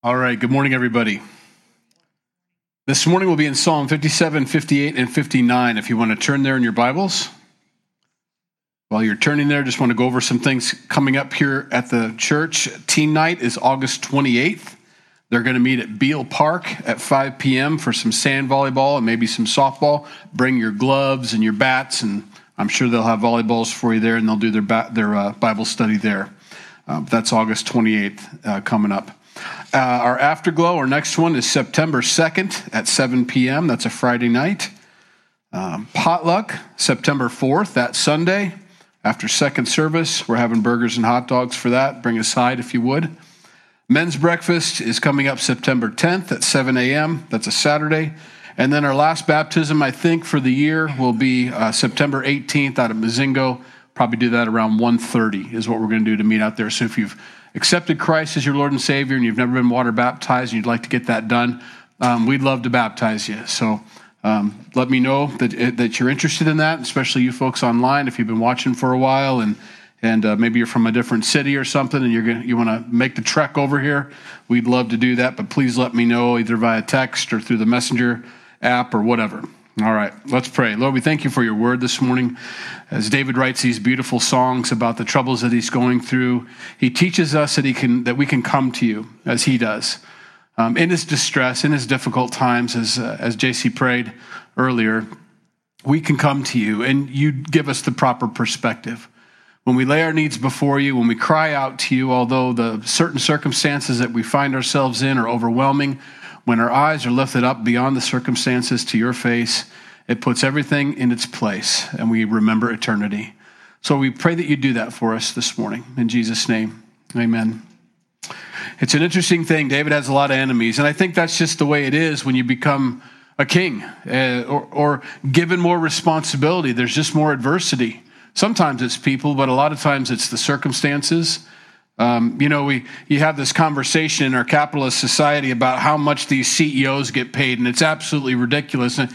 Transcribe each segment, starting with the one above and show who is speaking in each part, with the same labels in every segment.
Speaker 1: All right, good morning, everybody. This morning we'll be in Psalm 57, 58, and 59. If you want to turn there in your Bibles. While you're turning there, just want to go over some things coming up here at the church. Teen night is August 28th. They're going to meet at Beal Park at 5 p.m. for some sand volleyball and maybe some softball. Bring your gloves and your bats, and I'm sure they'll have volleyballs for you there, and they'll do their, ba- their uh, Bible study there. Uh, that's August 28th uh, coming up. Uh, our afterglow, our next one is September 2nd at 7 p.m. That's a Friday night. Um, potluck, September 4th, that Sunday. After second service, we're having burgers and hot dogs for that. Bring a side if you would. Men's breakfast is coming up September 10th at 7 a.m. That's a Saturday. And then our last baptism, I think, for the year will be uh, September 18th out of Mazingo. Probably do that around 1.30 is what we're going to do to meet out there. So if you've accepted Christ as your Lord and Savior and you've never been water baptized and you'd like to get that done, um, we'd love to baptize you. So um, let me know that, that you're interested in that, especially you folks online if you've been watching for a while and and uh, maybe you're from a different city or something and you're gonna, you want to make the trek over here we'd love to do that but please let me know either via text or through the messenger app or whatever all right let's pray. Lord we thank you for your word this morning. As david writes these beautiful songs about the troubles that he's going through he teaches us that he can that we can come to you as he does. Um, in his distress in his difficult times as uh, as jc prayed earlier we can come to you and you give us the proper perspective when we lay our needs before you, when we cry out to you, although the certain circumstances that we find ourselves in are overwhelming, when our eyes are lifted up beyond the circumstances to your face, it puts everything in its place and we remember eternity. So we pray that you do that for us this morning. In Jesus' name, amen. It's an interesting thing. David has a lot of enemies, and I think that's just the way it is when you become a king uh, or, or given more responsibility. There's just more adversity. Sometimes it's people, but a lot of times it's the circumstances. Um, you know, we you have this conversation in our capitalist society about how much these CEOs get paid, and it's absolutely ridiculous. And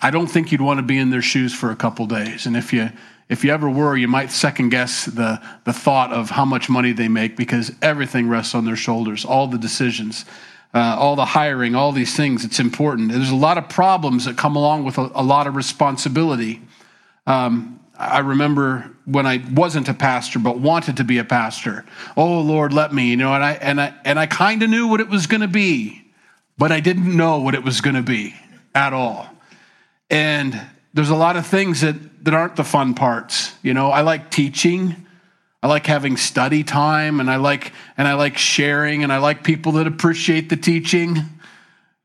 Speaker 1: I don't think you'd want to be in their shoes for a couple days. And if you if you ever were, you might second guess the the thought of how much money they make because everything rests on their shoulders. All the decisions, uh, all the hiring, all these things. It's important. There's a lot of problems that come along with a, a lot of responsibility. Um, I remember when I wasn't a pastor but wanted to be a pastor. Oh Lord, let me, you know, and I and I and I kind of knew what it was going to be, but I didn't know what it was going to be at all. And there's a lot of things that that aren't the fun parts. You know, I like teaching. I like having study time and I like and I like sharing and I like people that appreciate the teaching.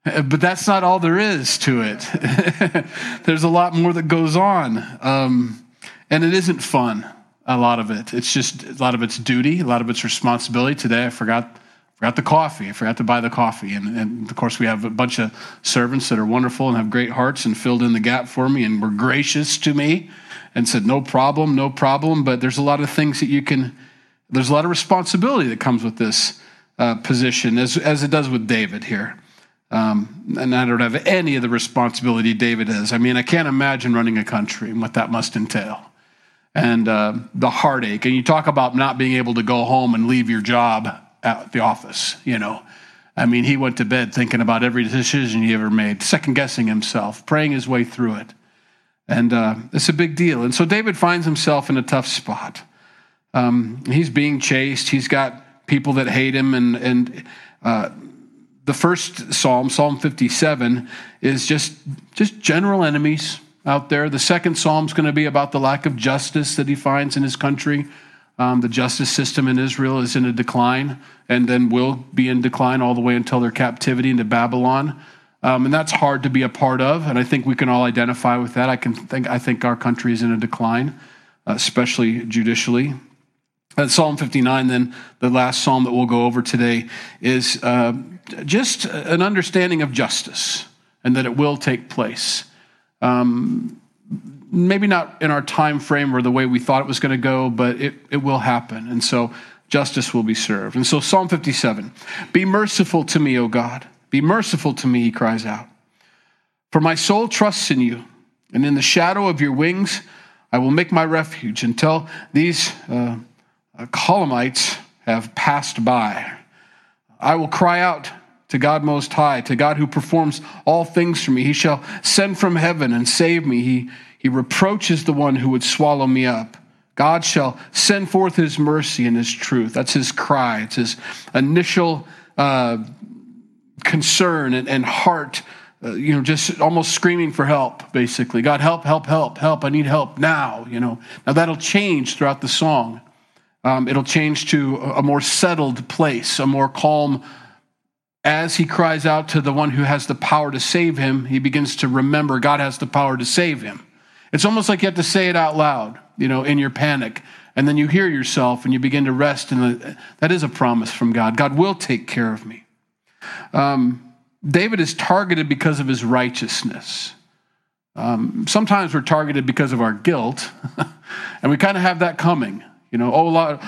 Speaker 1: But that's not all there is to it. There's a lot more that goes on. Um, and it isn't fun, a lot of it. It's just a lot of it's duty, a lot of it's responsibility. Today I forgot forgot the coffee. I forgot to buy the coffee. And, and, of course, we have a bunch of servants that are wonderful and have great hearts and filled in the gap for me and were gracious to me and said, no problem, no problem. But there's a lot of things that you can, there's a lot of responsibility that comes with this uh, position, as, as it does with David here. Um, and I don't have any of the responsibility David has. I mean, I can't imagine running a country and what that must entail and uh, the heartache. And you talk about not being able to go home and leave your job at the office, you know. I mean, he went to bed thinking about every decision he ever made, second guessing himself, praying his way through it. And uh, it's a big deal. And so David finds himself in a tough spot. Um, he's being chased, he's got people that hate him. And, and uh, the first psalm, Psalm 57, is just, just general enemies out there. The second psalm is going to be about the lack of justice that he finds in his country. Um, the justice system in Israel is in a decline and then will be in decline all the way until their captivity into Babylon. Um, and that's hard to be a part of. And I think we can all identify with that. I, can think, I think our country is in a decline, uh, especially judicially. And Psalm 59, then, the last psalm that we'll go over today, is uh, just an understanding of justice and that it will take place. Um, maybe not in our time frame or the way we thought it was going to go, but it, it will happen. And so justice will be served. And so Psalm 57 Be merciful to me, O God. Be merciful to me, he cries out. For my soul trusts in you, and in the shadow of your wings I will make my refuge until these uh, uh, have passed by. I will cry out to God Most High, to God who performs all things for me. He shall send from heaven and save me. He, he reproaches the one who would swallow me up. God shall send forth his mercy and his truth. That's his cry. It's his initial uh, concern and, and heart, uh, you know, just almost screaming for help, basically. God, help, help, help, help. I need help now, you know. Now that'll change throughout the song. Um, it'll change to a more settled place, a more calm as he cries out to the one who has the power to save him, he begins to remember God has the power to save him. It's almost like you have to say it out loud, you know, in your panic. And then you hear yourself and you begin to rest in the, that is a promise from God. God will take care of me. Um, David is targeted because of his righteousness. Um, sometimes we're targeted because of our guilt, and we kind of have that coming. You know, oh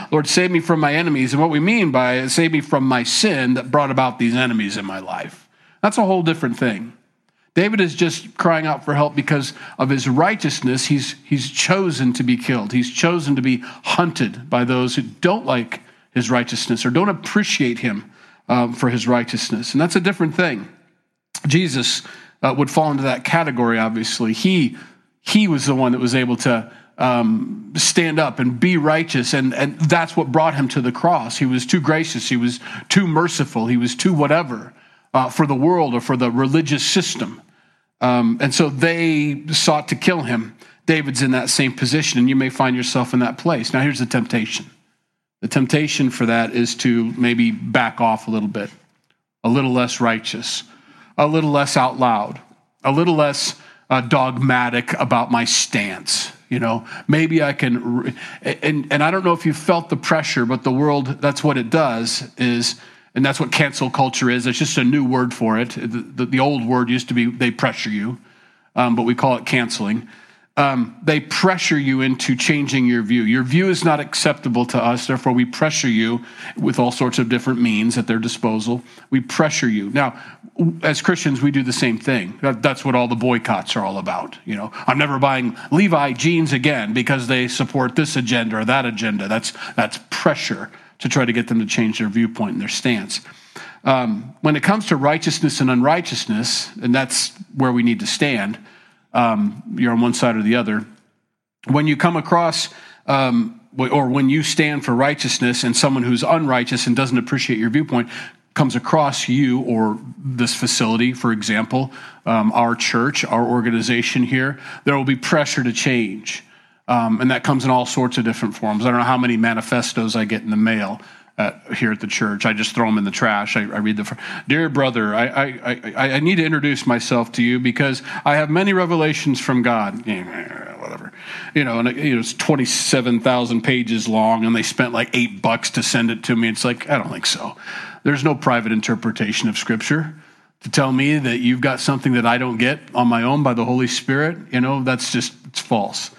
Speaker 1: Lord, save me from my enemies. And what we mean by it, save me from my sin that brought about these enemies in my life. That's a whole different thing. David is just crying out for help because of his righteousness. He's, he's chosen to be killed. He's chosen to be hunted by those who don't like his righteousness or don't appreciate him um, for his righteousness. And that's a different thing. Jesus uh, would fall into that category, obviously. He, he was the one that was able to um, stand up and be righteous. And, and that's what brought him to the cross. He was too gracious, he was too merciful, he was too whatever uh, for the world or for the religious system. Um, and so they sought to kill him. David's in that same position, and you may find yourself in that place. Now, here's the temptation the temptation for that is to maybe back off a little bit, a little less righteous, a little less out loud, a little less uh, dogmatic about my stance you know? Maybe i can and and i don't know if you felt the pressure but the world that's what it does is and that's what cancel culture is. It's just a new word for it. The, the, the old word used to be they pressure you um, but we call it canceling um, they pressure you into changing your view. Your view is not acceptable to us, therefore, we pressure you with all sorts of different means at their disposal. We pressure you. Now, as Christians, we do the same thing. that's what all the boycotts are all about. You know, I'm never buying Levi jeans again because they support this agenda or that agenda. That's, that's pressure to try to get them to change their viewpoint and their stance. Um, when it comes to righteousness and unrighteousness, and that's where we need to stand um, you're on one side or the other. When you come across, um, or when you stand for righteousness and someone who's unrighteous and doesn't appreciate your viewpoint comes across you or this facility, for example, um, our church, our organization here, there will be pressure to change. Um, and that comes in all sorts of different forms. I don't know how many manifestos I get in the mail at, here at the church. I just throw them in the trash. I, I read the, dear brother, I, I, I, I, need to introduce myself to you because I have many revelations from God. Whatever, you know, and it, you know, it's twenty seven thousand pages long, and they spent like eight bucks to send it to me. It's like I don't think so. There's no private interpretation of Scripture to tell me that you've got something that I don't get on my own by the Holy Spirit. You know, that's just it's false.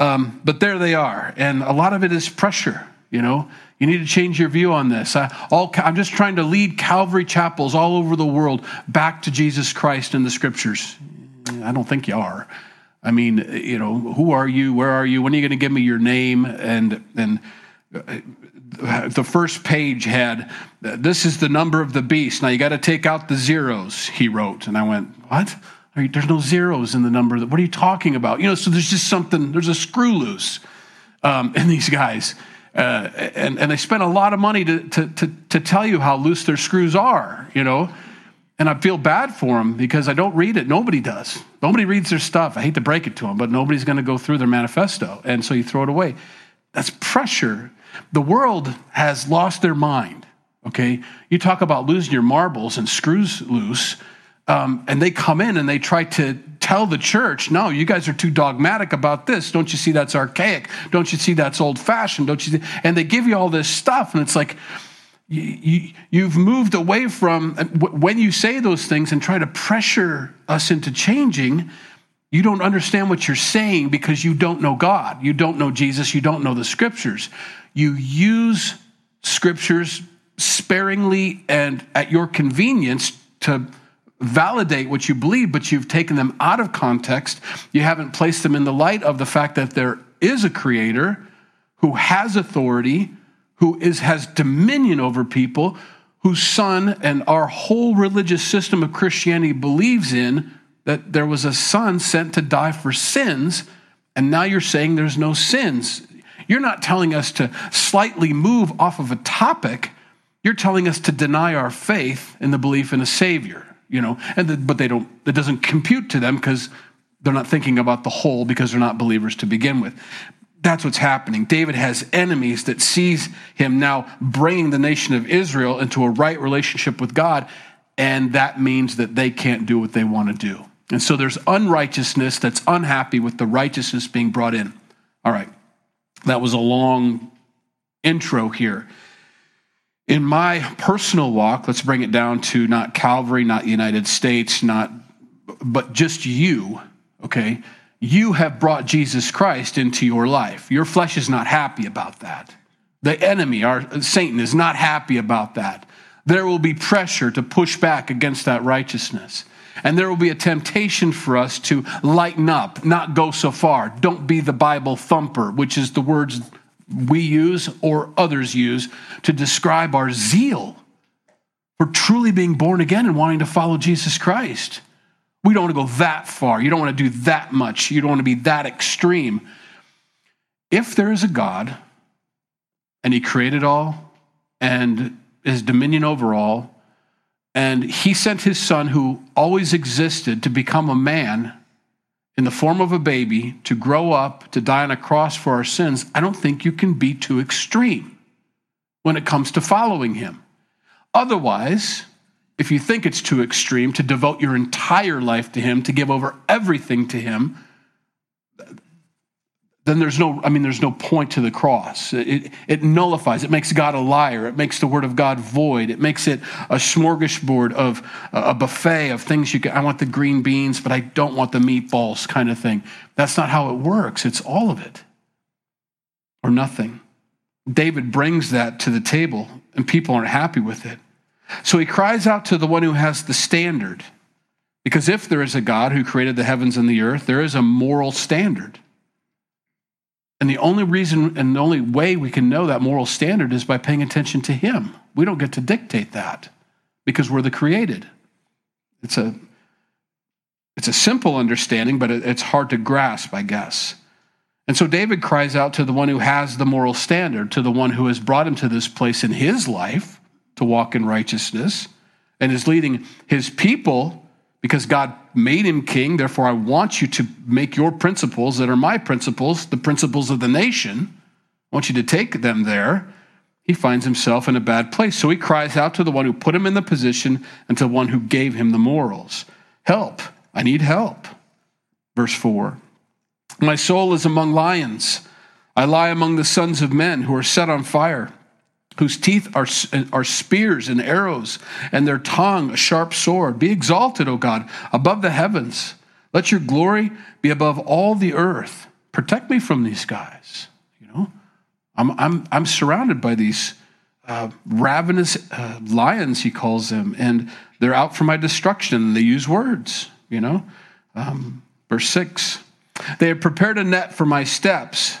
Speaker 1: Um, but there they are, and a lot of it is pressure. You know, you need to change your view on this. I, am just trying to lead Calvary chapels all over the world back to Jesus Christ and the scriptures. I don't think you are. I mean, you know, who are you? Where are you? When are you going to give me your name? And and uh, the first page had, "This is the number of the beast." Now you got to take out the zeros. He wrote, and I went, "What? There's no zeros in the number. What are you talking about?" You know, so there's just something. There's a screw loose um, in these guys. Uh, and, and they spent a lot of money to, to, to, to tell you how loose their screws are, you know. And I feel bad for them because I don't read it. Nobody does. Nobody reads their stuff. I hate to break it to them, but nobody's going to go through their manifesto. And so you throw it away. That's pressure. The world has lost their mind, okay? You talk about losing your marbles and screws loose, um, and they come in and they try to tell the church, no, you guys are too dogmatic about this. Don't you see that's archaic? Don't you see that's old fashioned? Don't you see? And they give you all this stuff, and it's like, you, have moved away from when you say those things and try to pressure us into changing you don't understand what you're saying because you don't know god you don't know jesus you don't know the scriptures you use scriptures sparingly and at your convenience to validate what you believe, but you've taken them out of context. You haven't placed them in the light of the fact that there is a creator who has authority, who is, has dominion over people, whose son and our whole religious system of Christianity believes in that there was a son sent to die for sins, and now you're saying there's no sins. You're not telling us to slightly move off of a topic. You're telling us to deny our faith in the belief in a savior, you know, and the, but they don't, it doesn't compute to them because they're not thinking about the whole because they're not believers to begin with. That's what's happening. David has enemies that sees him now bringing the nation of Israel into a right relationship with God, and that means that they can't do what they want to do. And so there's unrighteousness that's unhappy with the righteousness being brought in. All right. That was a long intro here. In my personal walk, let's bring it down to not Calvary, not United States, not but just you, okay? you have brought Jesus Christ into your life. Your flesh is not happy about that. The enemy, our Satan, is not happy about that. There will be pressure to push back against that righteousness. And there will be a temptation for us to lighten up, not go so far. Don't be the Bible thumper, which is the words we use or others use to describe our zeal for truly being born again and wanting to follow Jesus Christ. We don't want to go that far. You don't want to do that much. You don't want to be that extreme. If there is a God and he created all and His dominion over all, and he sent his son who always existed to become a man in the form of a baby to grow up, to die on a cross for our sins, I don't think you can be too extreme when it comes to following him. Otherwise, if you think it's too extreme to devote your entire life to him to give over everything to him then there's no i mean there's no point to the cross. It, it nullifies. It makes god a liar. It makes the word of god void. It makes it a smorgasbord of a buffet of things you can i want the green beans but i don't want the meatballs kind of thing. That's not how it works. It's all of it. Or nothing. David brings that to the table and people aren't happy with it. So he cries out to the one who has the standard. Because if there is a God who created the heavens and the earth, there is a moral standard. And the only reason and the only way we can know that moral standard is by paying attention to him. We don't get to dictate that because we're the created. It's a it's a simple understanding, but it's hard to grasp, I guess. And so David cries out to the one who has the moral standard, to the one who has brought him to this place in his life to walk in righteousness and is leading his people because God made him king. Therefore, I want you to make your principles that are my principles, the principles of the nation. I want you to take them there. He finds himself in a bad place. So he cries out to the one who put him in the position and to the one who gave him the morals Help, I need help. Verse 4 My soul is among lions. I lie among the sons of men who are set on fire whose teeth are, are spears and arrows, and their tongue a sharp sword. Be exalted, O God, above the heavens. Let your glory be above all the earth. Protect me from these guys. You know, I'm, I'm, I'm surrounded by these uh, ravenous uh, lions, he calls them, and they're out for my destruction. They use words, you know. Um, verse 6 They have prepared a net for my steps.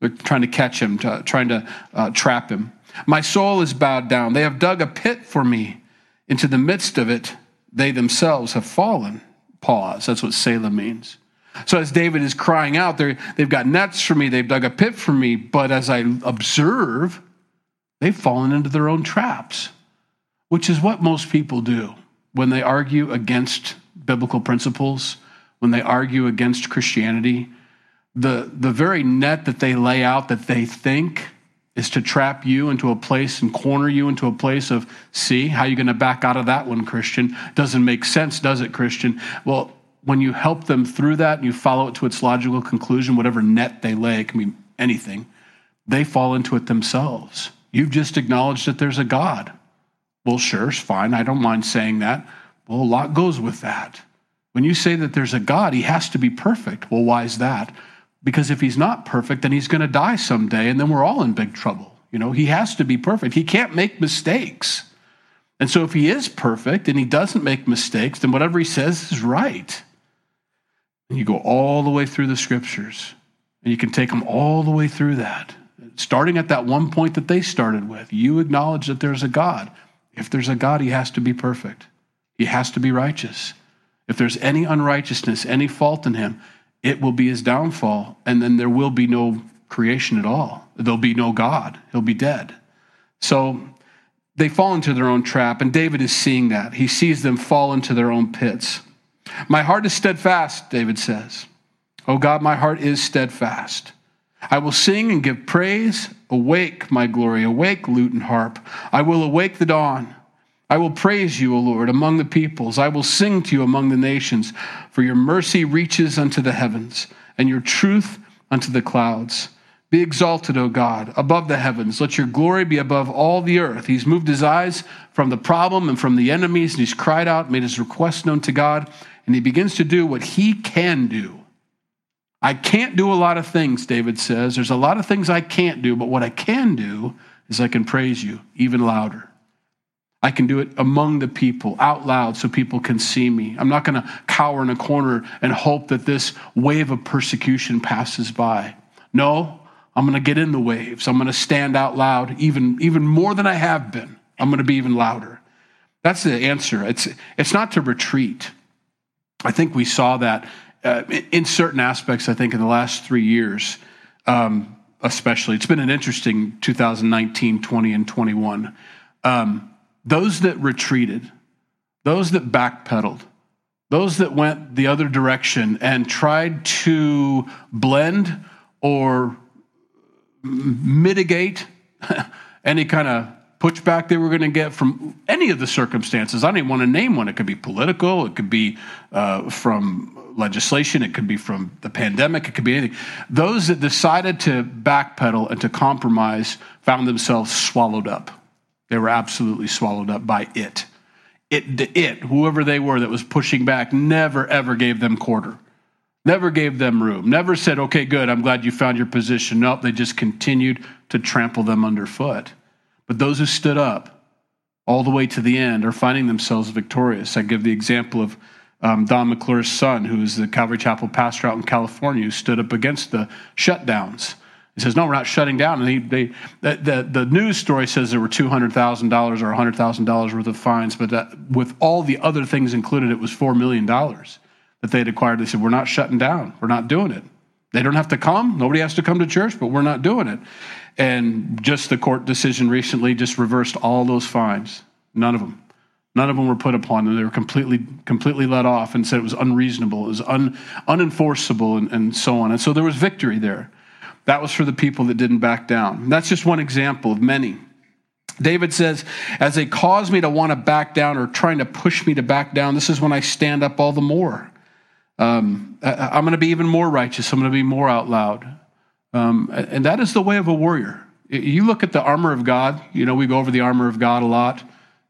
Speaker 1: They're trying to catch him, trying to uh, trap him. My soul is bowed down. They have dug a pit for me. Into the midst of it, they themselves have fallen. Pause. That's what Selah means. So as David is crying out, they've got nets for me, they've dug a pit for me, but as I observe, they've fallen into their own traps, which is what most people do when they argue against biblical principles, when they argue against Christianity. The, the very net that they lay out that they think is to trap you into a place and corner you into a place of, see, how you going to back out of that one, Christian? Doesn't make sense, does it, Christian? Well, when you help them through that and you follow it to its logical conclusion, whatever net they lay, can be anything, they fall into it themselves. You've just acknowledged that there's a God. Well, sure, it's fine. I don't mind saying that. Well, a lot goes with that. When you say that there's a God, he has to be perfect. Well, why is that? Because if he's not perfect, then he's going to die someday, and then we're all in big trouble. You know, he has to be perfect. He can't make mistakes. And so if he is perfect and he doesn't make mistakes, then whatever he says is right. And you go all the way through the scriptures, and you can take them all the way through that. Starting at that one point that they started with, you acknowledge that there's a God. If there's a God, he has to be perfect. He has to be righteous. If there's any unrighteousness, any fault in him, it will be his downfall, and then there will be no creation at all. There'll be no God. He'll be dead. So they fall into their own trap, and David is seeing that. He sees them fall into their own pits. My heart is steadfast, David says. Oh God, my heart is steadfast. I will sing and give praise. Awake, my glory. Awake, lute and harp. I will awake the dawn. I will praise you, O Lord, among the peoples. I will sing to you among the nations, for your mercy reaches unto the heavens, and your truth unto the clouds. Be exalted, O God, above the heavens. Let your glory be above all the earth. He's moved his eyes from the problem and from the enemies, and he's cried out, made his request known to God, and he begins to do what he can do. I can't do a lot of things, David says. There's a lot of things I can't do, but what I can do is I can praise you even louder. I can do it among the people, out loud, so people can see me. I'm not going to cower in a corner and hope that this wave of persecution passes by. No, I'm going to get in the waves. I'm going to stand out loud, even, even more than I have been. I'm going to be even louder. That's the answer. It's, it's not to retreat. I think we saw that uh, in certain aspects, I think, in the last three years, um, especially. It's been an interesting 2019, 20, and 21. Um, those that retreated, those that backpedaled, those that went the other direction and tried to blend or mitigate any kind of pushback they were going to get from any of the circumstances. I don't even want to name one. It could be political, it could be uh, from legislation, it could be from the pandemic, it could be anything. Those that decided to backpedal and to compromise found themselves swallowed up. They were absolutely swallowed up by it. It, it, whoever they were that was pushing back, never ever gave them quarter, never gave them room, never said, okay, good, I'm glad you found your position. Nope, they just continued to trample them underfoot. But those who stood up all the way to the end are finding themselves victorious. I give the example of um, Don McClure's son, who is the Calvary Chapel pastor out in California, who stood up against the shutdowns he says, no, we're not shutting down. And he, they, the, the, the news story says there were $200,000 or $100,000 worth of fines, but that, with all the other things included, it was $4 million that they had acquired. They said, we're not shutting down. We're not doing it. They don't have to come. Nobody has to come to church, but we're not doing it. And just the court decision recently just reversed all those fines. None of them. None of them were put upon them. They were completely, completely let off and said it was unreasonable, it was un, unenforceable, and, and so on. And so there was victory there. That was for the people that didn't back down. That's just one example of many. David says, as they cause me to want to back down or trying to push me to back down, this is when I stand up all the more. Um, I, am going to be even more righteous. I'm going to be more out loud. Um, and that is the way of a warrior. You look at the armor of God. You know, we go over the armor of God a lot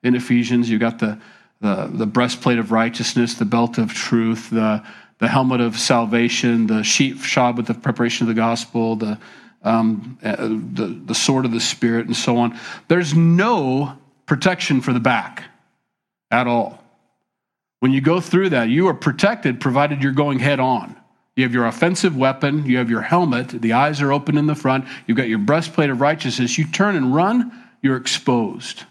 Speaker 1: in Ephesians. You got the, the, the breastplate of righteousness, the belt of truth, the the helmet of salvation, the sheep shod with the preparation of the gospel, the, um, uh, the, the sword of the Spirit, and so on. There's no protection for the back at all. When you go through that, you are protected provided you're going head on. You have your offensive weapon, you have your helmet, the eyes are open in the front, you've got your breastplate of righteousness. You turn and run, you're exposed.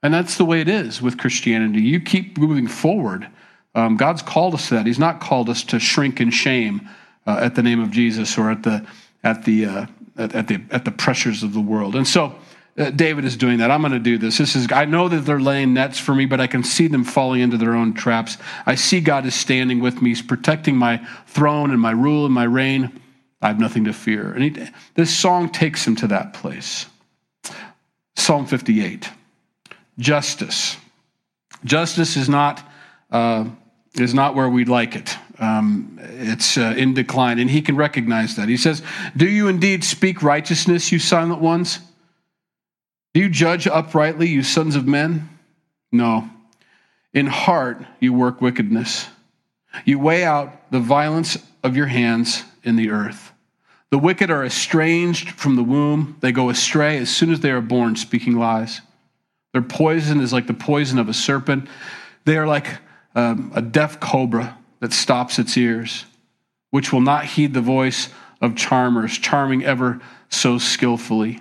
Speaker 1: And that's the way it is with Christianity. You keep moving forward um, God's called us to that. He's not called us to shrink in shame uh, at the name of Jesus or at the at the uh, at, at, the at the pressures of the world. And so uh, David is doing that. I'm going to do this. This is I know that they're laying nets for me, but I can see them falling into their own traps. I see God is standing with me. He's protecting my throne and my rule and my reign. I have nothing to fear. And he, this song takes him to that place. Psalm 58. Justice. Justice is not uh, is not where we'd like it. Um, it's uh, in decline, and he can recognize that. He says, Do you indeed speak righteousness, you silent ones? Do you judge uprightly, you sons of men? No. In heart, you work wickedness. You weigh out the violence of your hands in the earth. The wicked are estranged from the womb. They go astray as soon as they are born, speaking lies. Their poison is like the poison of a serpent. They are like um, a deaf cobra that stops its ears, which will not heed the voice of charmers, charming ever so skillfully.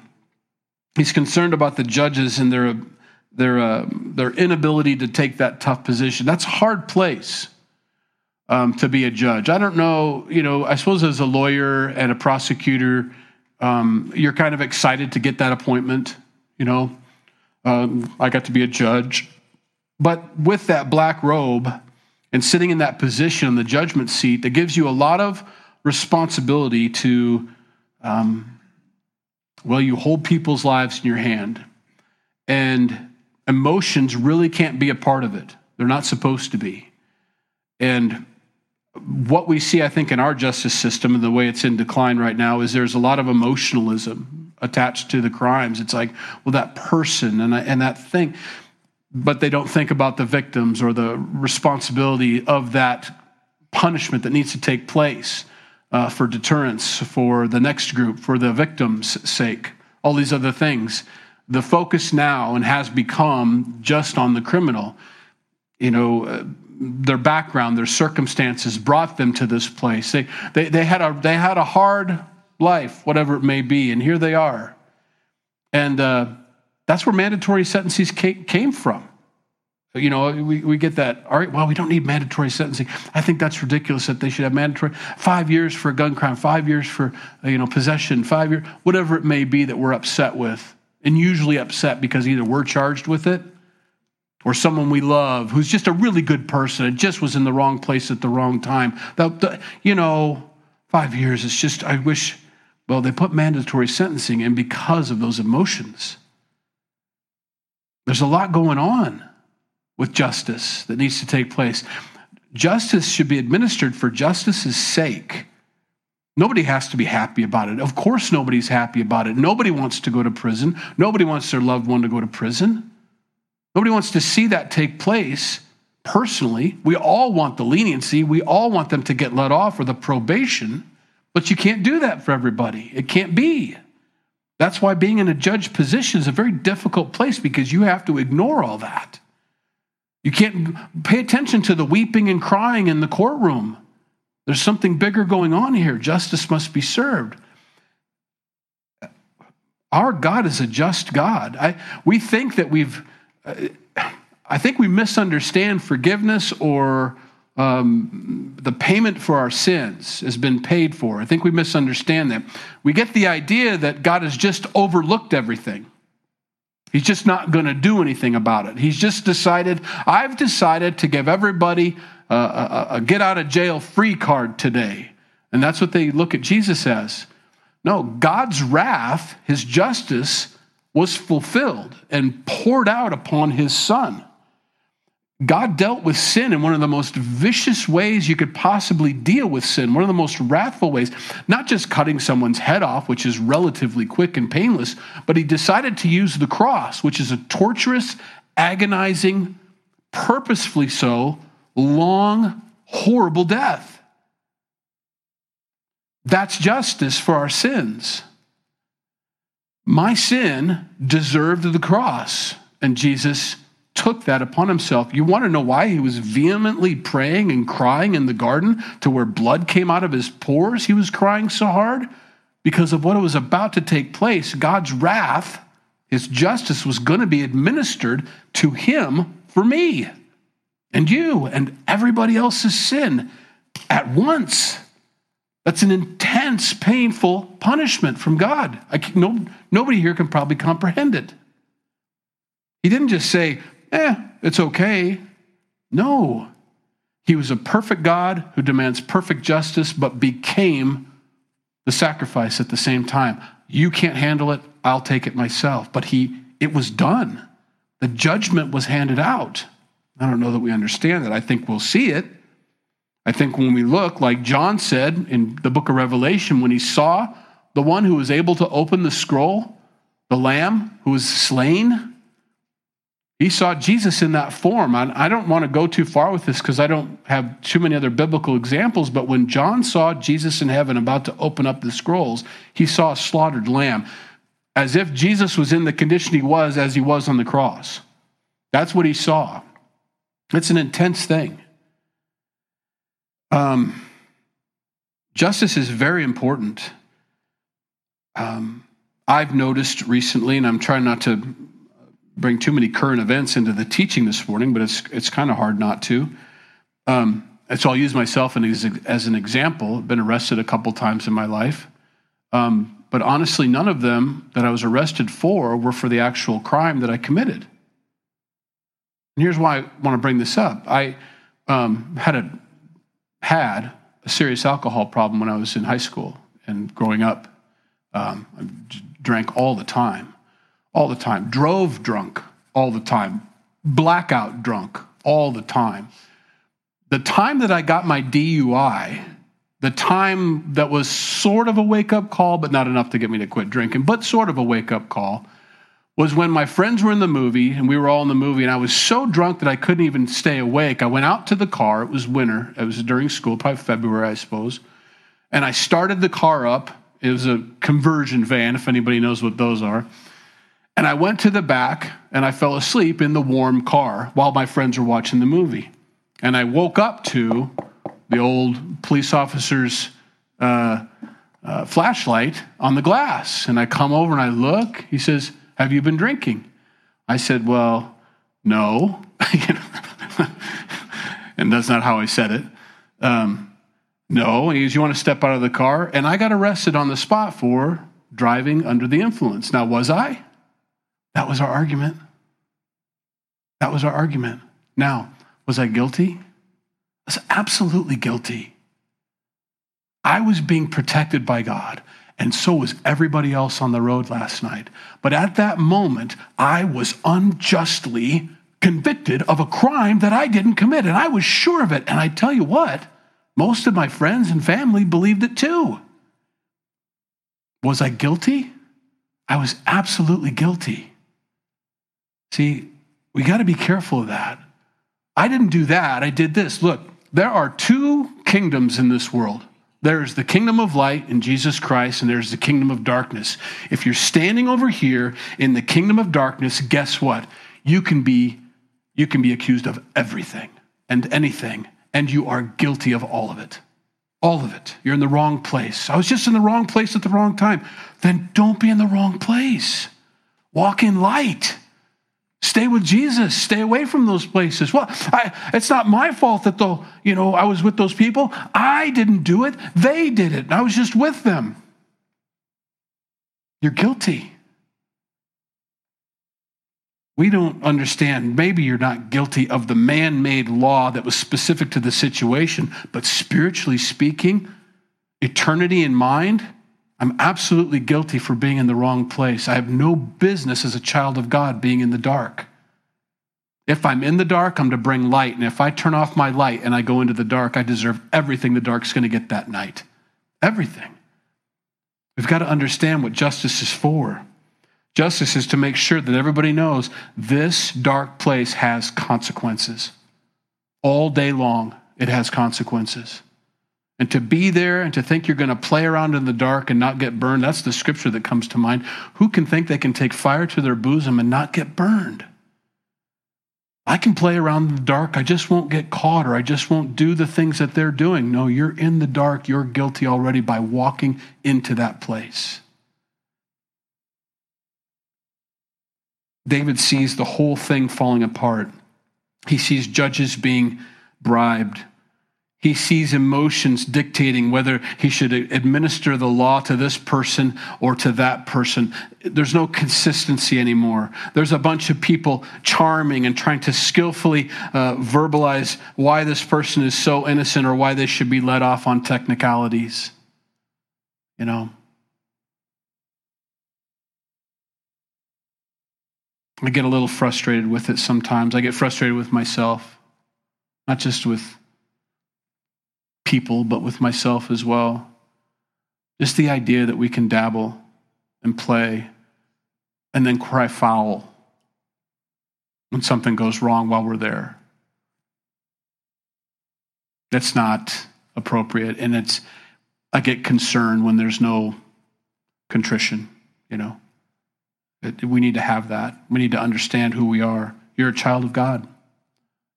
Speaker 1: He's concerned about the judges and their their, uh, their inability to take that tough position. That's a hard place um, to be a judge. I don't know, you know, I suppose as a lawyer and a prosecutor, um, you're kind of excited to get that appointment, you know. Um, I got to be a judge. But with that black robe and sitting in that position in the judgment seat, that gives you a lot of responsibility to, um, well, you hold people's lives in your hand. And emotions really can't be a part of it, they're not supposed to be. And what we see, I think, in our justice system and the way it's in decline right now is there's a lot of emotionalism attached to the crimes. It's like, well, that person and, and that thing, but they don't think about the victims or the responsibility of that punishment that needs to take place uh, for deterrence, for the next group, for the victim's sake, all these other things. The focus now and has become just on the criminal. You know, uh, their background, their circumstances brought them to this place. They, they, they, had a, they had a hard life, whatever it may be, and here they are. And uh, that's where mandatory sentences came from. You know, we, we get that, all right, well, we don't need mandatory sentencing. I think that's ridiculous that they should have mandatory five years for a gun crime, five years for, you know, possession, five years, whatever it may be that we're upset with. And usually upset because either we're charged with it or someone we love who's just a really good person and just was in the wrong place at the wrong time. The, the, you know, five years, it's just, I wish, well, they put mandatory sentencing in because of those emotions. There's a lot going on with justice that needs to take place. Justice should be administered for justice's sake. Nobody has to be happy about it. Of course, nobody's happy about it. Nobody wants to go to prison. Nobody wants their loved one to go to prison. Nobody wants to see that take place personally. We all want the leniency. We all want them to get let off or the probation, but you can't do that for everybody. It can't be. That's why being in a judge position is a very difficult place because you have to ignore all that. You can't pay attention to the weeping and crying in the courtroom. There's something bigger going on here. Justice must be served. Our God is a just God. I, we think that we've uh, I think we misunderstand forgiveness or um, the payment for our sins has been paid for. I think we misunderstand that. We get the idea that God has just overlooked everything. He's just not going to do anything about it. He's just decided, I've decided to give everybody a, a, a get out of jail free card today. And that's what they look at Jesus as. No, God's wrath, his justice, was fulfilled and poured out upon his son. God dealt with sin in one of the most vicious ways you could possibly deal with sin, one of the most wrathful ways, not just cutting someone's head off, which is relatively quick and painless, but he decided to use the cross, which is a torturous, agonizing, purposefully so, long, horrible death. That's justice for our sins. My sin deserved the cross, and Jesus took that upon himself. You want to know why he was vehemently praying and crying in the garden to where blood came out of his pores? He was crying so hard because of what was about to take place. God's wrath, his justice was going to be administered to him for me and you and everybody else's sin at once. That's an intense, painful punishment from God. No, nobody here can probably comprehend it. He didn't just say, eh, it's okay. No. He was a perfect God who demands perfect justice, but became the sacrifice at the same time. You can't handle it, I'll take it myself. But he it was done. The judgment was handed out. I don't know that we understand that. I think we'll see it. I think when we look, like John said in the book of Revelation, when he saw the one who was able to open the scroll, the lamb who was slain, he saw Jesus in that form. I don't want to go too far with this because I don't have too many other biblical examples, but when John saw Jesus in heaven about to open up the scrolls, he saw a slaughtered lamb, as if Jesus was in the condition he was as he was on the cross. That's what he saw. It's an intense thing. Um, justice is very important. Um, I've noticed recently, and I'm trying not to bring too many current events into the teaching this morning, but it's it's kind of hard not to. Um, and so I'll use myself as, as an example. I've been arrested a couple times in my life. Um, but honestly, none of them that I was arrested for were for the actual crime that I committed. And here's why I want to bring this up. I um, had a had a serious alcohol problem when I was in high school and growing up. Um, I drank all the time, all the time. Drove drunk all the time. Blackout drunk all the time. The time that I got my DUI, the time that was sort of a wake up call, but not enough to get me to quit drinking, but sort of a wake up call, was when my friends were in the movie and we were all in the movie, and I was so drunk that I couldn't even stay awake. I went out to the car. It was winter. It was during school, probably February, I suppose. And I started the car up. It was a conversion van, if anybody knows what those are. And I went to the back and I fell asleep in the warm car while my friends were watching the movie. And I woke up to the old police officer's uh, uh, flashlight on the glass. And I come over and I look. He says, Have you been drinking? I said, Well, no. and that's not how I said it. Um, no. And he goes, You want to step out of the car? And I got arrested on the spot for driving under the influence. Now, was I? That was our argument. That was our argument. Now, was I guilty? I was absolutely guilty. I was being protected by God, and so was everybody else on the road last night. But at that moment, I was unjustly convicted of a crime that I didn't commit, and I was sure of it. And I tell you what, most of my friends and family believed it too. Was I guilty? I was absolutely guilty. See, we got to be careful of that. I didn't do that. I did this. Look, there are two kingdoms in this world. There's the kingdom of light in Jesus Christ, and there's the kingdom of darkness. If you're standing over here in the kingdom of darkness, guess what? You can be you can be accused of everything and anything, and you are guilty of all of it. All of it. You're in the wrong place. I was just in the wrong place at the wrong time. Then don't be in the wrong place. Walk in light. Stay with Jesus. Stay away from those places. Well, I, it's not my fault that though, you know, I was with those people. I didn't do it. They did it. I was just with them. You're guilty. We don't understand. Maybe you're not guilty of the man made law that was specific to the situation, but spiritually speaking, eternity in mind, I'm absolutely guilty for being in the wrong place. I have no business as a child of God being in the dark. If I'm in the dark, I'm to bring light. And if I turn off my light and I go into the dark, I deserve everything the dark's going to get that night. Everything. We've got to understand what justice is for. Justice is to make sure that everybody knows this dark place has consequences. All day long, it has consequences. And to be there and to think you're going to play around in the dark and not get burned, that's the scripture that comes to mind. Who can think they can take fire to their bosom and not get burned? I can play around in the dark, I just won't get caught, or I just won't do the things that they're doing. No, you're in the dark, you're guilty already by walking into that place. David sees the whole thing falling apart. He sees judges being bribed. He sees emotions dictating whether he should administer the law to this person or to that person. There's no consistency anymore. There's a bunch of people charming and trying to skillfully uh, verbalize why this person is so innocent or why they should be let off on technicalities. You know? I get a little frustrated with it sometimes. I get frustrated with myself, not just with people, but with myself as well. Just the idea that we can dabble and play and then cry foul when something goes wrong while we're there. That's not appropriate. And it's, I get concerned when there's no contrition, you know. We need to have that. We need to understand who we are. You're a child of God.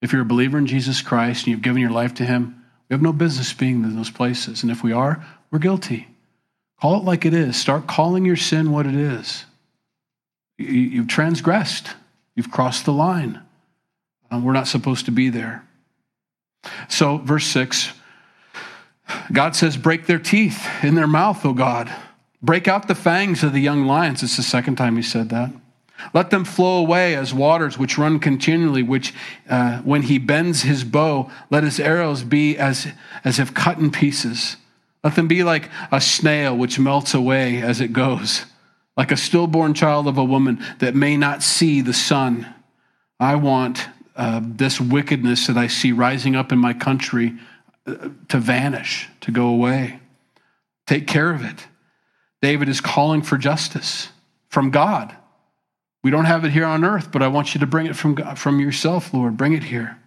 Speaker 1: If you're a believer in Jesus Christ and you've given your life to Him, we have no business being in those places. And if we are, we're guilty. Call it like it is. Start calling your sin what it is. You've transgressed. You've crossed the line. Uh, we're not supposed to be there. So, verse 6 God says, Break their teeth in their mouth, O God. Break out the fangs of the young lions. It's the second time he said that. Let them flow away as waters which run continually, which uh, when he bends his bow, let his arrows be as, as if cut in pieces. Let them be like a snail which melts away as it goes, like a stillborn child of a woman that may not see the sun. I want uh, this wickedness that I see rising up in my country uh, to vanish, to go away. Take care of it. David is calling for justice from God. We don't have it here on earth, but I want you to bring it from, God, from yourself, Lord. Bring it here.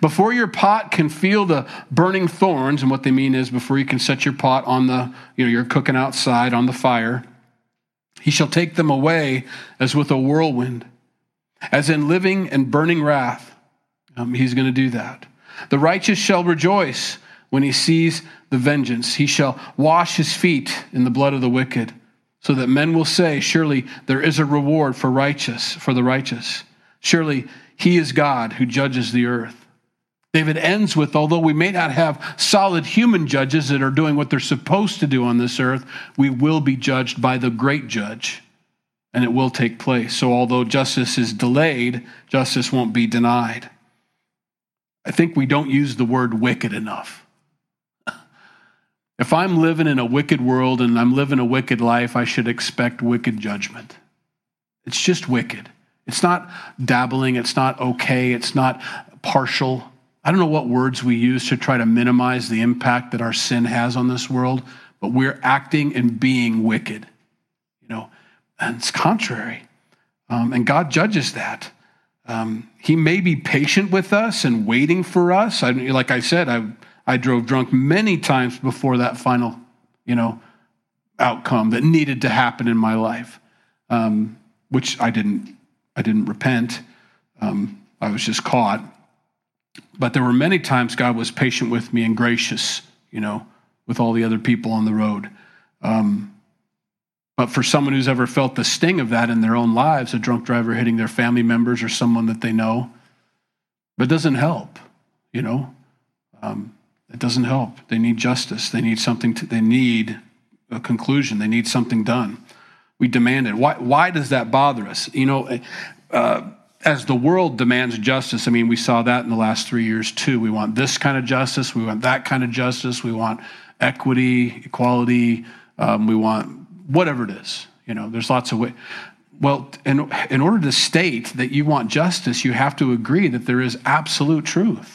Speaker 1: Before your pot can feel the burning thorns, and what they mean is before you can set your pot on the, you know, you're cooking outside on the fire, he shall take them away as with a whirlwind, as in living and burning wrath. Um, he's going to do that. The righteous shall rejoice when he sees the vengeance. He shall wash his feet in the blood of the wicked so that men will say, Surely there is a reward for righteous, for the righteous. Surely he is God who judges the earth. David ends with, although we may not have solid human judges that are doing what they're supposed to do on this earth, we will be judged by the great judge, and it will take place. So, although justice is delayed, justice won't be denied. I think we don't use the word wicked enough. If I'm living in a wicked world and I'm living a wicked life, I should expect wicked judgment. It's just wicked. It's not dabbling. It's not okay. It's not partial. I don't know what words we use to try to minimize the impact that our sin has on this world, but we're acting and being wicked. You know, and it's contrary. Um, and God judges that. Um, he may be patient with us and waiting for us. I, like I said, I I drove drunk many times before that final, you know, outcome that needed to happen in my life, um, which I didn't. I didn't repent. Um, I was just caught. But there were many times God was patient with me and gracious, you know, with all the other people on the road. Um, but for someone who's ever felt the sting of that in their own lives, a drunk driver hitting their family members or someone that they know, but doesn't help, you know. Um, it doesn't help. They need justice. They need something. To, they need a conclusion. They need something done. We demand it. Why? Why does that bother us? You know, uh, as the world demands justice. I mean, we saw that in the last three years too. We want this kind of justice. We want that kind of justice. We want equity, equality. Um, we want whatever it is. You know, there's lots of ways. Well, in, in order to state that you want justice, you have to agree that there is absolute truth.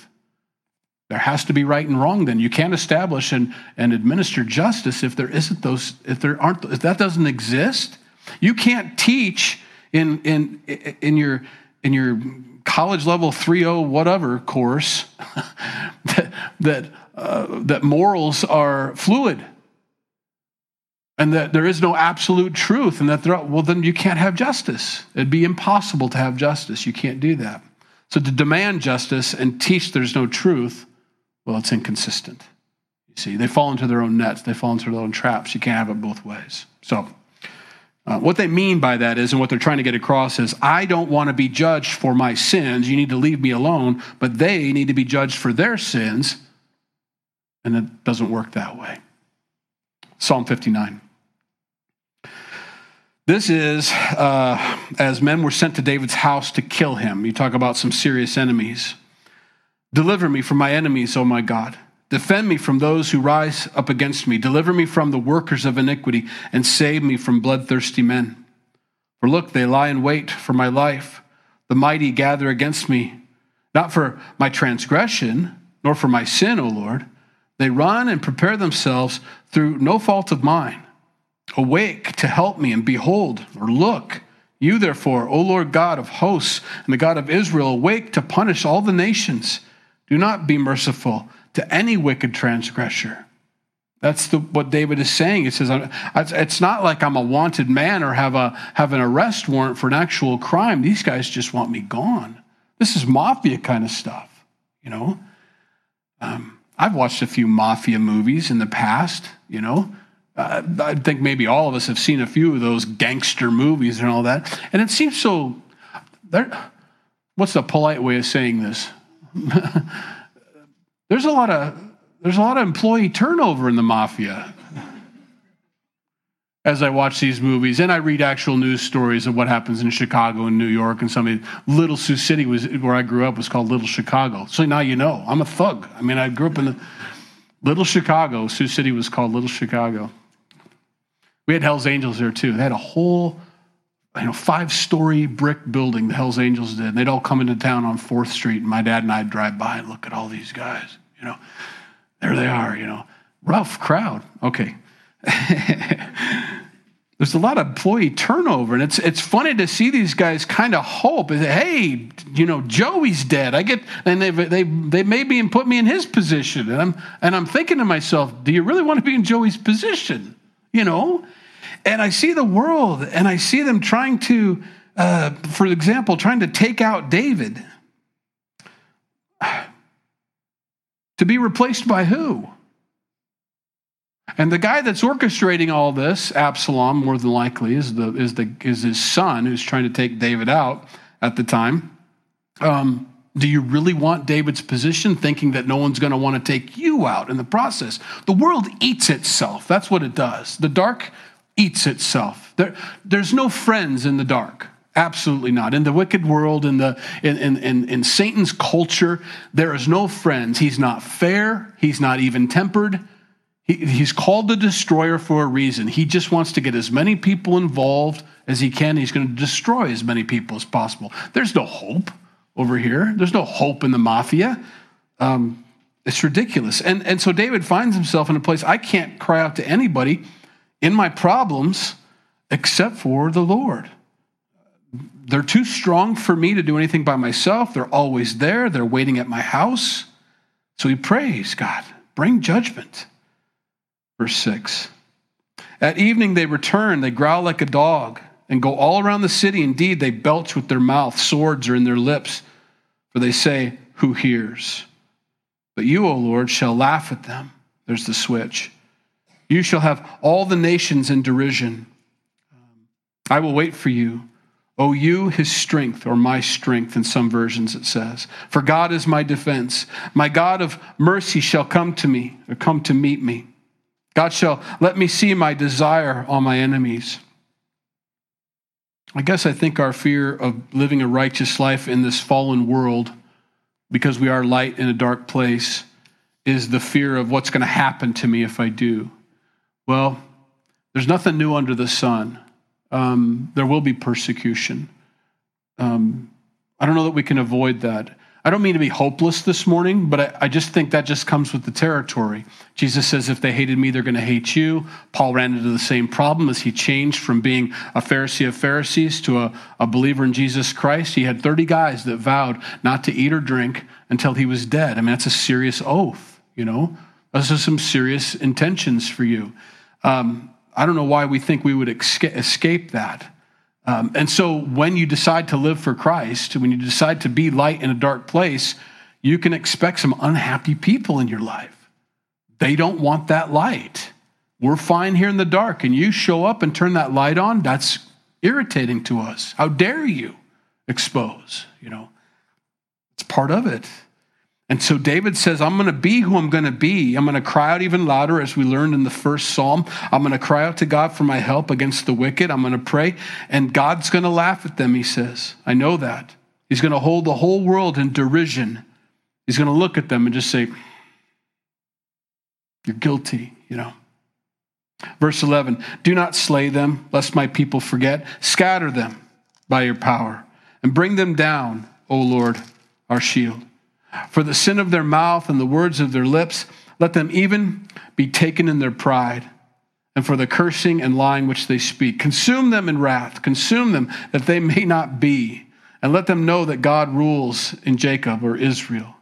Speaker 1: There has to be right and wrong then. You can't establish and, and administer justice if there isn't those, if there aren't, if that doesn't exist. You can't teach in, in, in your, in your college level 3.0 whatever course that, that, uh, that morals are fluid and that there is no absolute truth and that there, well, then you can't have justice. It'd be impossible to have justice. You can't do that. So to demand justice and teach there's no truth well, it's inconsistent. You see, they fall into their own nets, they fall into their own traps. You can't have it both ways. So, uh, what they mean by that is, and what they're trying to get across is, I don't want to be judged for my sins. You need to leave me alone, but they need to be judged for their sins. And it doesn't work that way. Psalm 59. This is uh, as men were sent to David's house to kill him. You talk about some serious enemies. Deliver me from my enemies, O my God. Defend me from those who rise up against me. Deliver me from the workers of iniquity, and save me from bloodthirsty men. For look, they lie in wait for my life. The mighty gather against me, not for my transgression, nor for my sin, O Lord. They run and prepare themselves through no fault of mine. Awake to help me, and behold, or look. You, therefore, O Lord God of hosts and the God of Israel, awake to punish all the nations do not be merciful to any wicked transgressor. That's the, what David is saying. He says, it's not like I'm a wanted man or have, a, have an arrest warrant for an actual crime. These guys just want me gone. This is mafia kind of stuff, you know? Um, I've watched a few mafia movies in the past, you know? Uh, I think maybe all of us have seen a few of those gangster movies and all that. And it seems so what's the polite way of saying this? there's a lot of there's a lot of employee turnover in the mafia as I watch these movies and I read actual news stories of what happens in Chicago and New York and some of Little Sioux City was where I grew up was called Little Chicago. So now you know. I'm a thug. I mean, I grew up in the Little Chicago. Sioux City was called Little Chicago. We had Hell's Angels there too. They had a whole you know, five story brick building, the Hells Angels did. And they'd all come into town on 4th Street, and my dad and I'd drive by and look at all these guys. You know, there they are, you know. Rough crowd. Okay. There's a lot of employee turnover, and it's it's funny to see these guys kind of hope. Hey, you know, Joey's dead. I get, and they they they made me and put me in his position, and I'm and I'm thinking to myself, do you really want to be in Joey's position? You know, and I see the world, and I see them trying to, uh, for example, trying to take out David to be replaced by who? And the guy that's orchestrating all this, Absalom, more than likely, is, the, is, the, is his son who's trying to take David out at the time. Um, do you really want David's position, thinking that no one's going to want to take you out in the process? The world eats itself. That's what it does. The dark eats itself. There, there's no friends in the dark. Absolutely not. In the wicked world, in, the, in, in, in, Satan's culture, there is no friends. He's not fair. He's not even tempered. He, he's called the destroyer for a reason. He just wants to get as many people involved as he can. He's going to destroy as many people as possible. There's no hope over here. There's no hope in the mafia. Um, it's ridiculous. And, and so David finds himself in a place I can't cry out to anybody in my problems except for the Lord. They're too strong for me to do anything by myself. They're always there, they're waiting at my house. So he prays, God, bring judgment. Verse 6. At evening they return, they growl like a dog, and go all around the city. Indeed, they belch with their mouth, swords are in their lips, for they say, Who hears? But you, O Lord, shall laugh at them. There's the switch. You shall have all the nations in derision. I will wait for you. O you, his strength, or my strength, in some versions it says. For God is my defense. My God of mercy shall come to me, or come to meet me. God shall let me see my desire on my enemies. I guess I think our fear of living a righteous life in this fallen world, because we are light in a dark place, is the fear of what's going to happen to me if I do. Well, there's nothing new under the sun. Um, there will be persecution. Um, I don't know that we can avoid that. I don't mean to be hopeless this morning, but I, I, just think that just comes with the territory. Jesus says, if they hated me, they're going to hate you. Paul ran into the same problem as he changed from being a Pharisee of Pharisees to a, a believer in Jesus Christ. He had 30 guys that vowed not to eat or drink until he was dead. I mean, that's a serious oath, you know? Those are some serious intentions for you. Um, I don't know why we think we would escape that. Um, and so when you decide to live for Christ, when you decide to be light in a dark place, you can expect some unhappy people in your life. They don't want that light. We're fine here in the dark, and you show up and turn that light on, that's irritating to us. How dare you expose? You know, it's part of it. And so David says, I'm going to be who I'm going to be. I'm going to cry out even louder, as we learned in the first psalm. I'm going to cry out to God for my help against the wicked. I'm going to pray, and God's going to laugh at them, he says. I know that. He's going to hold the whole world in derision. He's going to look at them and just say, You're guilty, you know. Verse 11 Do not slay them, lest my people forget. Scatter them by your power, and bring them down, O Lord, our shield. For the sin of their mouth and the words of their lips, let them even be taken in their pride. And for the cursing and lying which they speak, consume them in wrath, consume them that they may not be. And let them know that God rules in Jacob or Israel.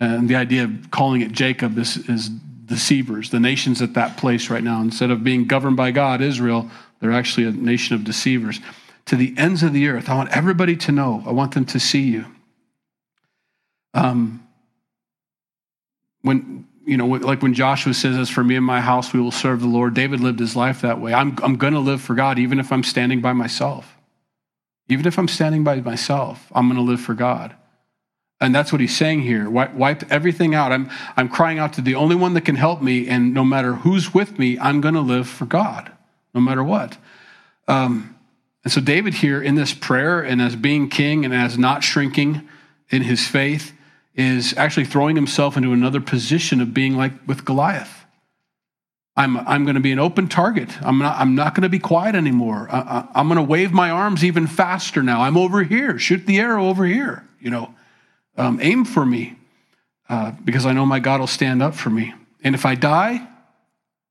Speaker 1: And the idea of calling it Jacob is, is deceivers, the nations at that place right now. Instead of being governed by God, Israel, they're actually a nation of deceivers. To the ends of the earth, I want everybody to know, I want them to see you. Um, when you know, like when Joshua says, "As for me and my house, we will serve the Lord." David lived his life that way. I'm I'm going to live for God, even if I'm standing by myself. Even if I'm standing by myself, I'm going to live for God. And that's what he's saying here. Wipe, everything out. I'm, I'm crying out to the only one that can help me, and no matter who's with me, I'm going to live for God, no matter what. Um, and so, David here in this prayer, and as being king and as not shrinking in his faith, is actually throwing himself into another position of being like with Goliath. I'm, I'm going to be an open target. I'm not, I'm not going to be quiet anymore. I, am going to wave my arms even faster now. I'm over here. Shoot the arrow over here. You know, um, aim for me uh, because I know my God will stand up for me. And if I die,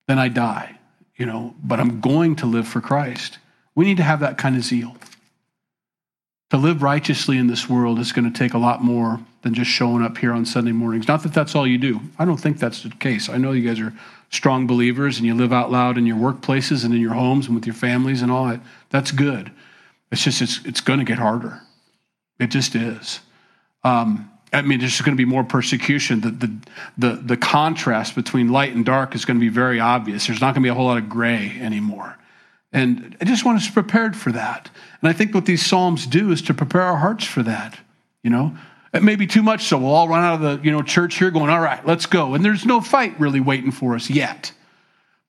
Speaker 1: then I die. You know, but I'm going to live for Christ. We need to have that kind of zeal. To live righteously in this world is going to take a lot more than just showing up here on Sunday mornings. Not that that's all you do. I don't think that's the case. I know you guys are strong believers and you live out loud in your workplaces and in your homes and with your families and all that. That's good. It's just, it's, it's going to get harder. It just is. Um, I mean, there's going to be more persecution. The, the, the, the contrast between light and dark is going to be very obvious. There's not going to be a whole lot of gray anymore. And I just want us prepared for that. And I think what these Psalms do is to prepare our hearts for that. You know, it may be too much, so we'll all run out of the you know church here going, all right, let's go. And there's no fight really waiting for us yet.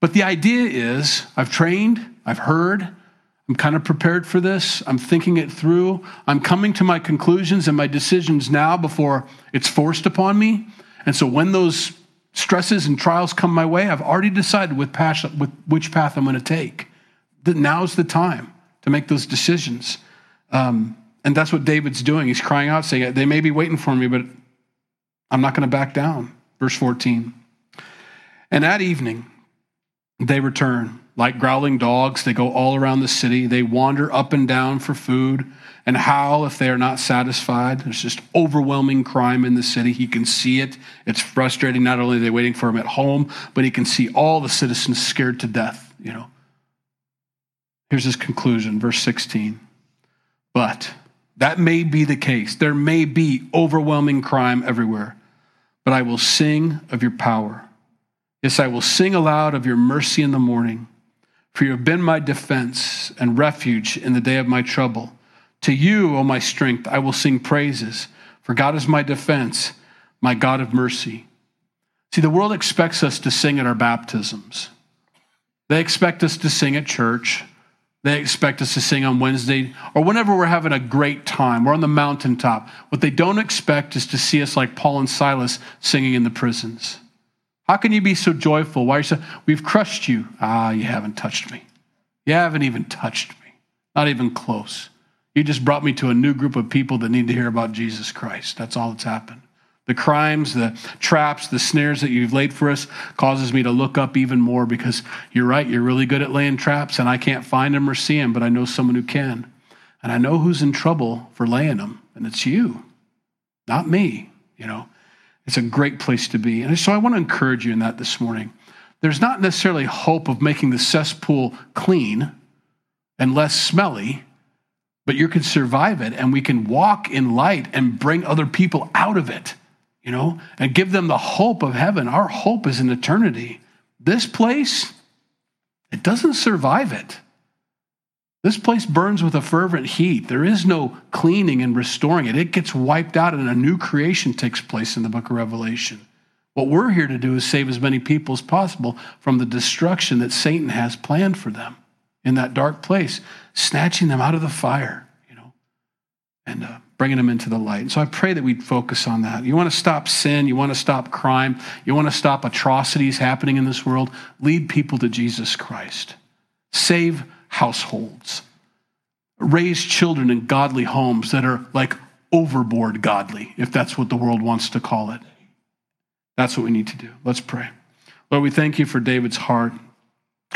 Speaker 1: But the idea is I've trained, I've heard, I'm kind of prepared for this. I'm thinking it through. I'm coming to my conclusions and my decisions now before it's forced upon me. And so when those stresses and trials come my way, I've already decided with, passion, with which path I'm going to take. That now's the time to make those decisions. Um, and that's what David's doing. He's crying out, saying, They may be waiting for me, but I'm not going to back down. Verse 14. And at evening, they return. Like growling dogs, they go all around the city. They wander up and down for food and howl if they are not satisfied. There's just overwhelming crime in the city. He can see it. It's frustrating. Not only are they waiting for him at home, but he can see all the citizens scared to death, you know. Here's his conclusion, verse 16. But that may be the case. There may be overwhelming crime everywhere, but I will sing of your power. Yes, I will sing aloud of your mercy in the morning, for you have been my defense and refuge in the day of my trouble. To you, O my strength, I will sing praises, for God is my defense, my God of mercy. See, the world expects us to sing at our baptisms. They expect us to sing at church. They expect us to sing on Wednesday or whenever we're having a great time. We're on the mountaintop. What they don't expect is to see us like Paul and Silas singing in the prisons. How can you be so joyful? Why are you so, we've crushed you? Ah, you haven't touched me. You haven't even touched me. Not even close. You just brought me to a new group of people that need to hear about Jesus Christ. That's all that's happened. The crimes, the traps, the snares that you've laid for us causes me to look up even more because you're right, you're really good at laying traps, and I can't find them or see them, but I know someone who can. And I know who's in trouble for laying them, and it's you, not me, you know. It's a great place to be. And so I want to encourage you in that this morning. There's not necessarily hope of making the cesspool clean and less smelly, but you can survive it, and we can walk in light and bring other people out of it you know, and give them the hope of heaven. Our hope is in eternity. This place, it doesn't survive it. This place burns with a fervent heat. There is no cleaning and restoring it. It gets wiped out, and a new creation takes place in the book of Revelation. What we're here to do is save as many people as possible from the destruction that Satan has planned for them in that dark place, snatching them out of the fire, you know. And uh, bringing them into the light. So I pray that we'd focus on that. You want to stop sin, you want to stop crime, you want to stop atrocities happening in this world, lead people to Jesus Christ. Save households. Raise children in godly homes that are like overboard godly, if that's what the world wants to call it. That's what we need to do. Let's pray. Lord, we thank you for David's heart.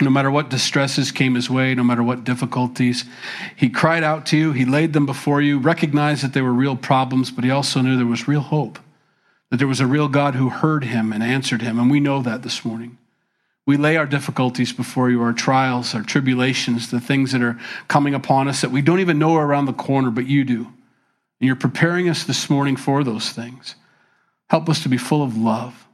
Speaker 1: No matter what distresses came his way, no matter what difficulties, he cried out to you, he laid them before you, recognized that they were real problems, but he also knew there was real hope, that there was a real God who heard him and answered him. And we know that this morning. We lay our difficulties before you, our trials, our tribulations, the things that are coming upon us that we don't even know are around the corner, but you do. And you're preparing us this morning for those things. Help us to be full of love,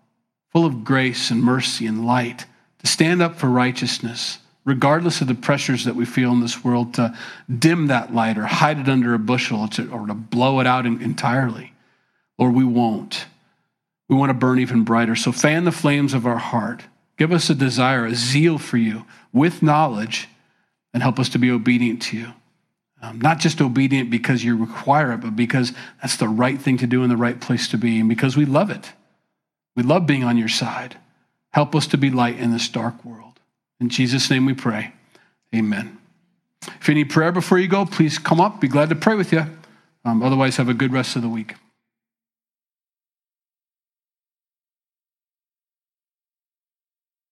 Speaker 1: full of grace and mercy and light stand up for righteousness, regardless of the pressures that we feel in this world, to dim that light or hide it under a bushel or to, or to blow it out entirely. Lord, we won't. We want to burn even brighter. So fan the flames of our heart. Give us a desire, a zeal for you with knowledge, and help us to be obedient to you. Um, not just obedient because you require it, but because that's the right thing to do in the right place to be, and because we love it. We love being on your side. Help us to be light in this dark world. In Jesus' name we pray. Amen. If you need prayer before you go, please come up. Be glad to pray with you. Um, otherwise, have a good rest of the week.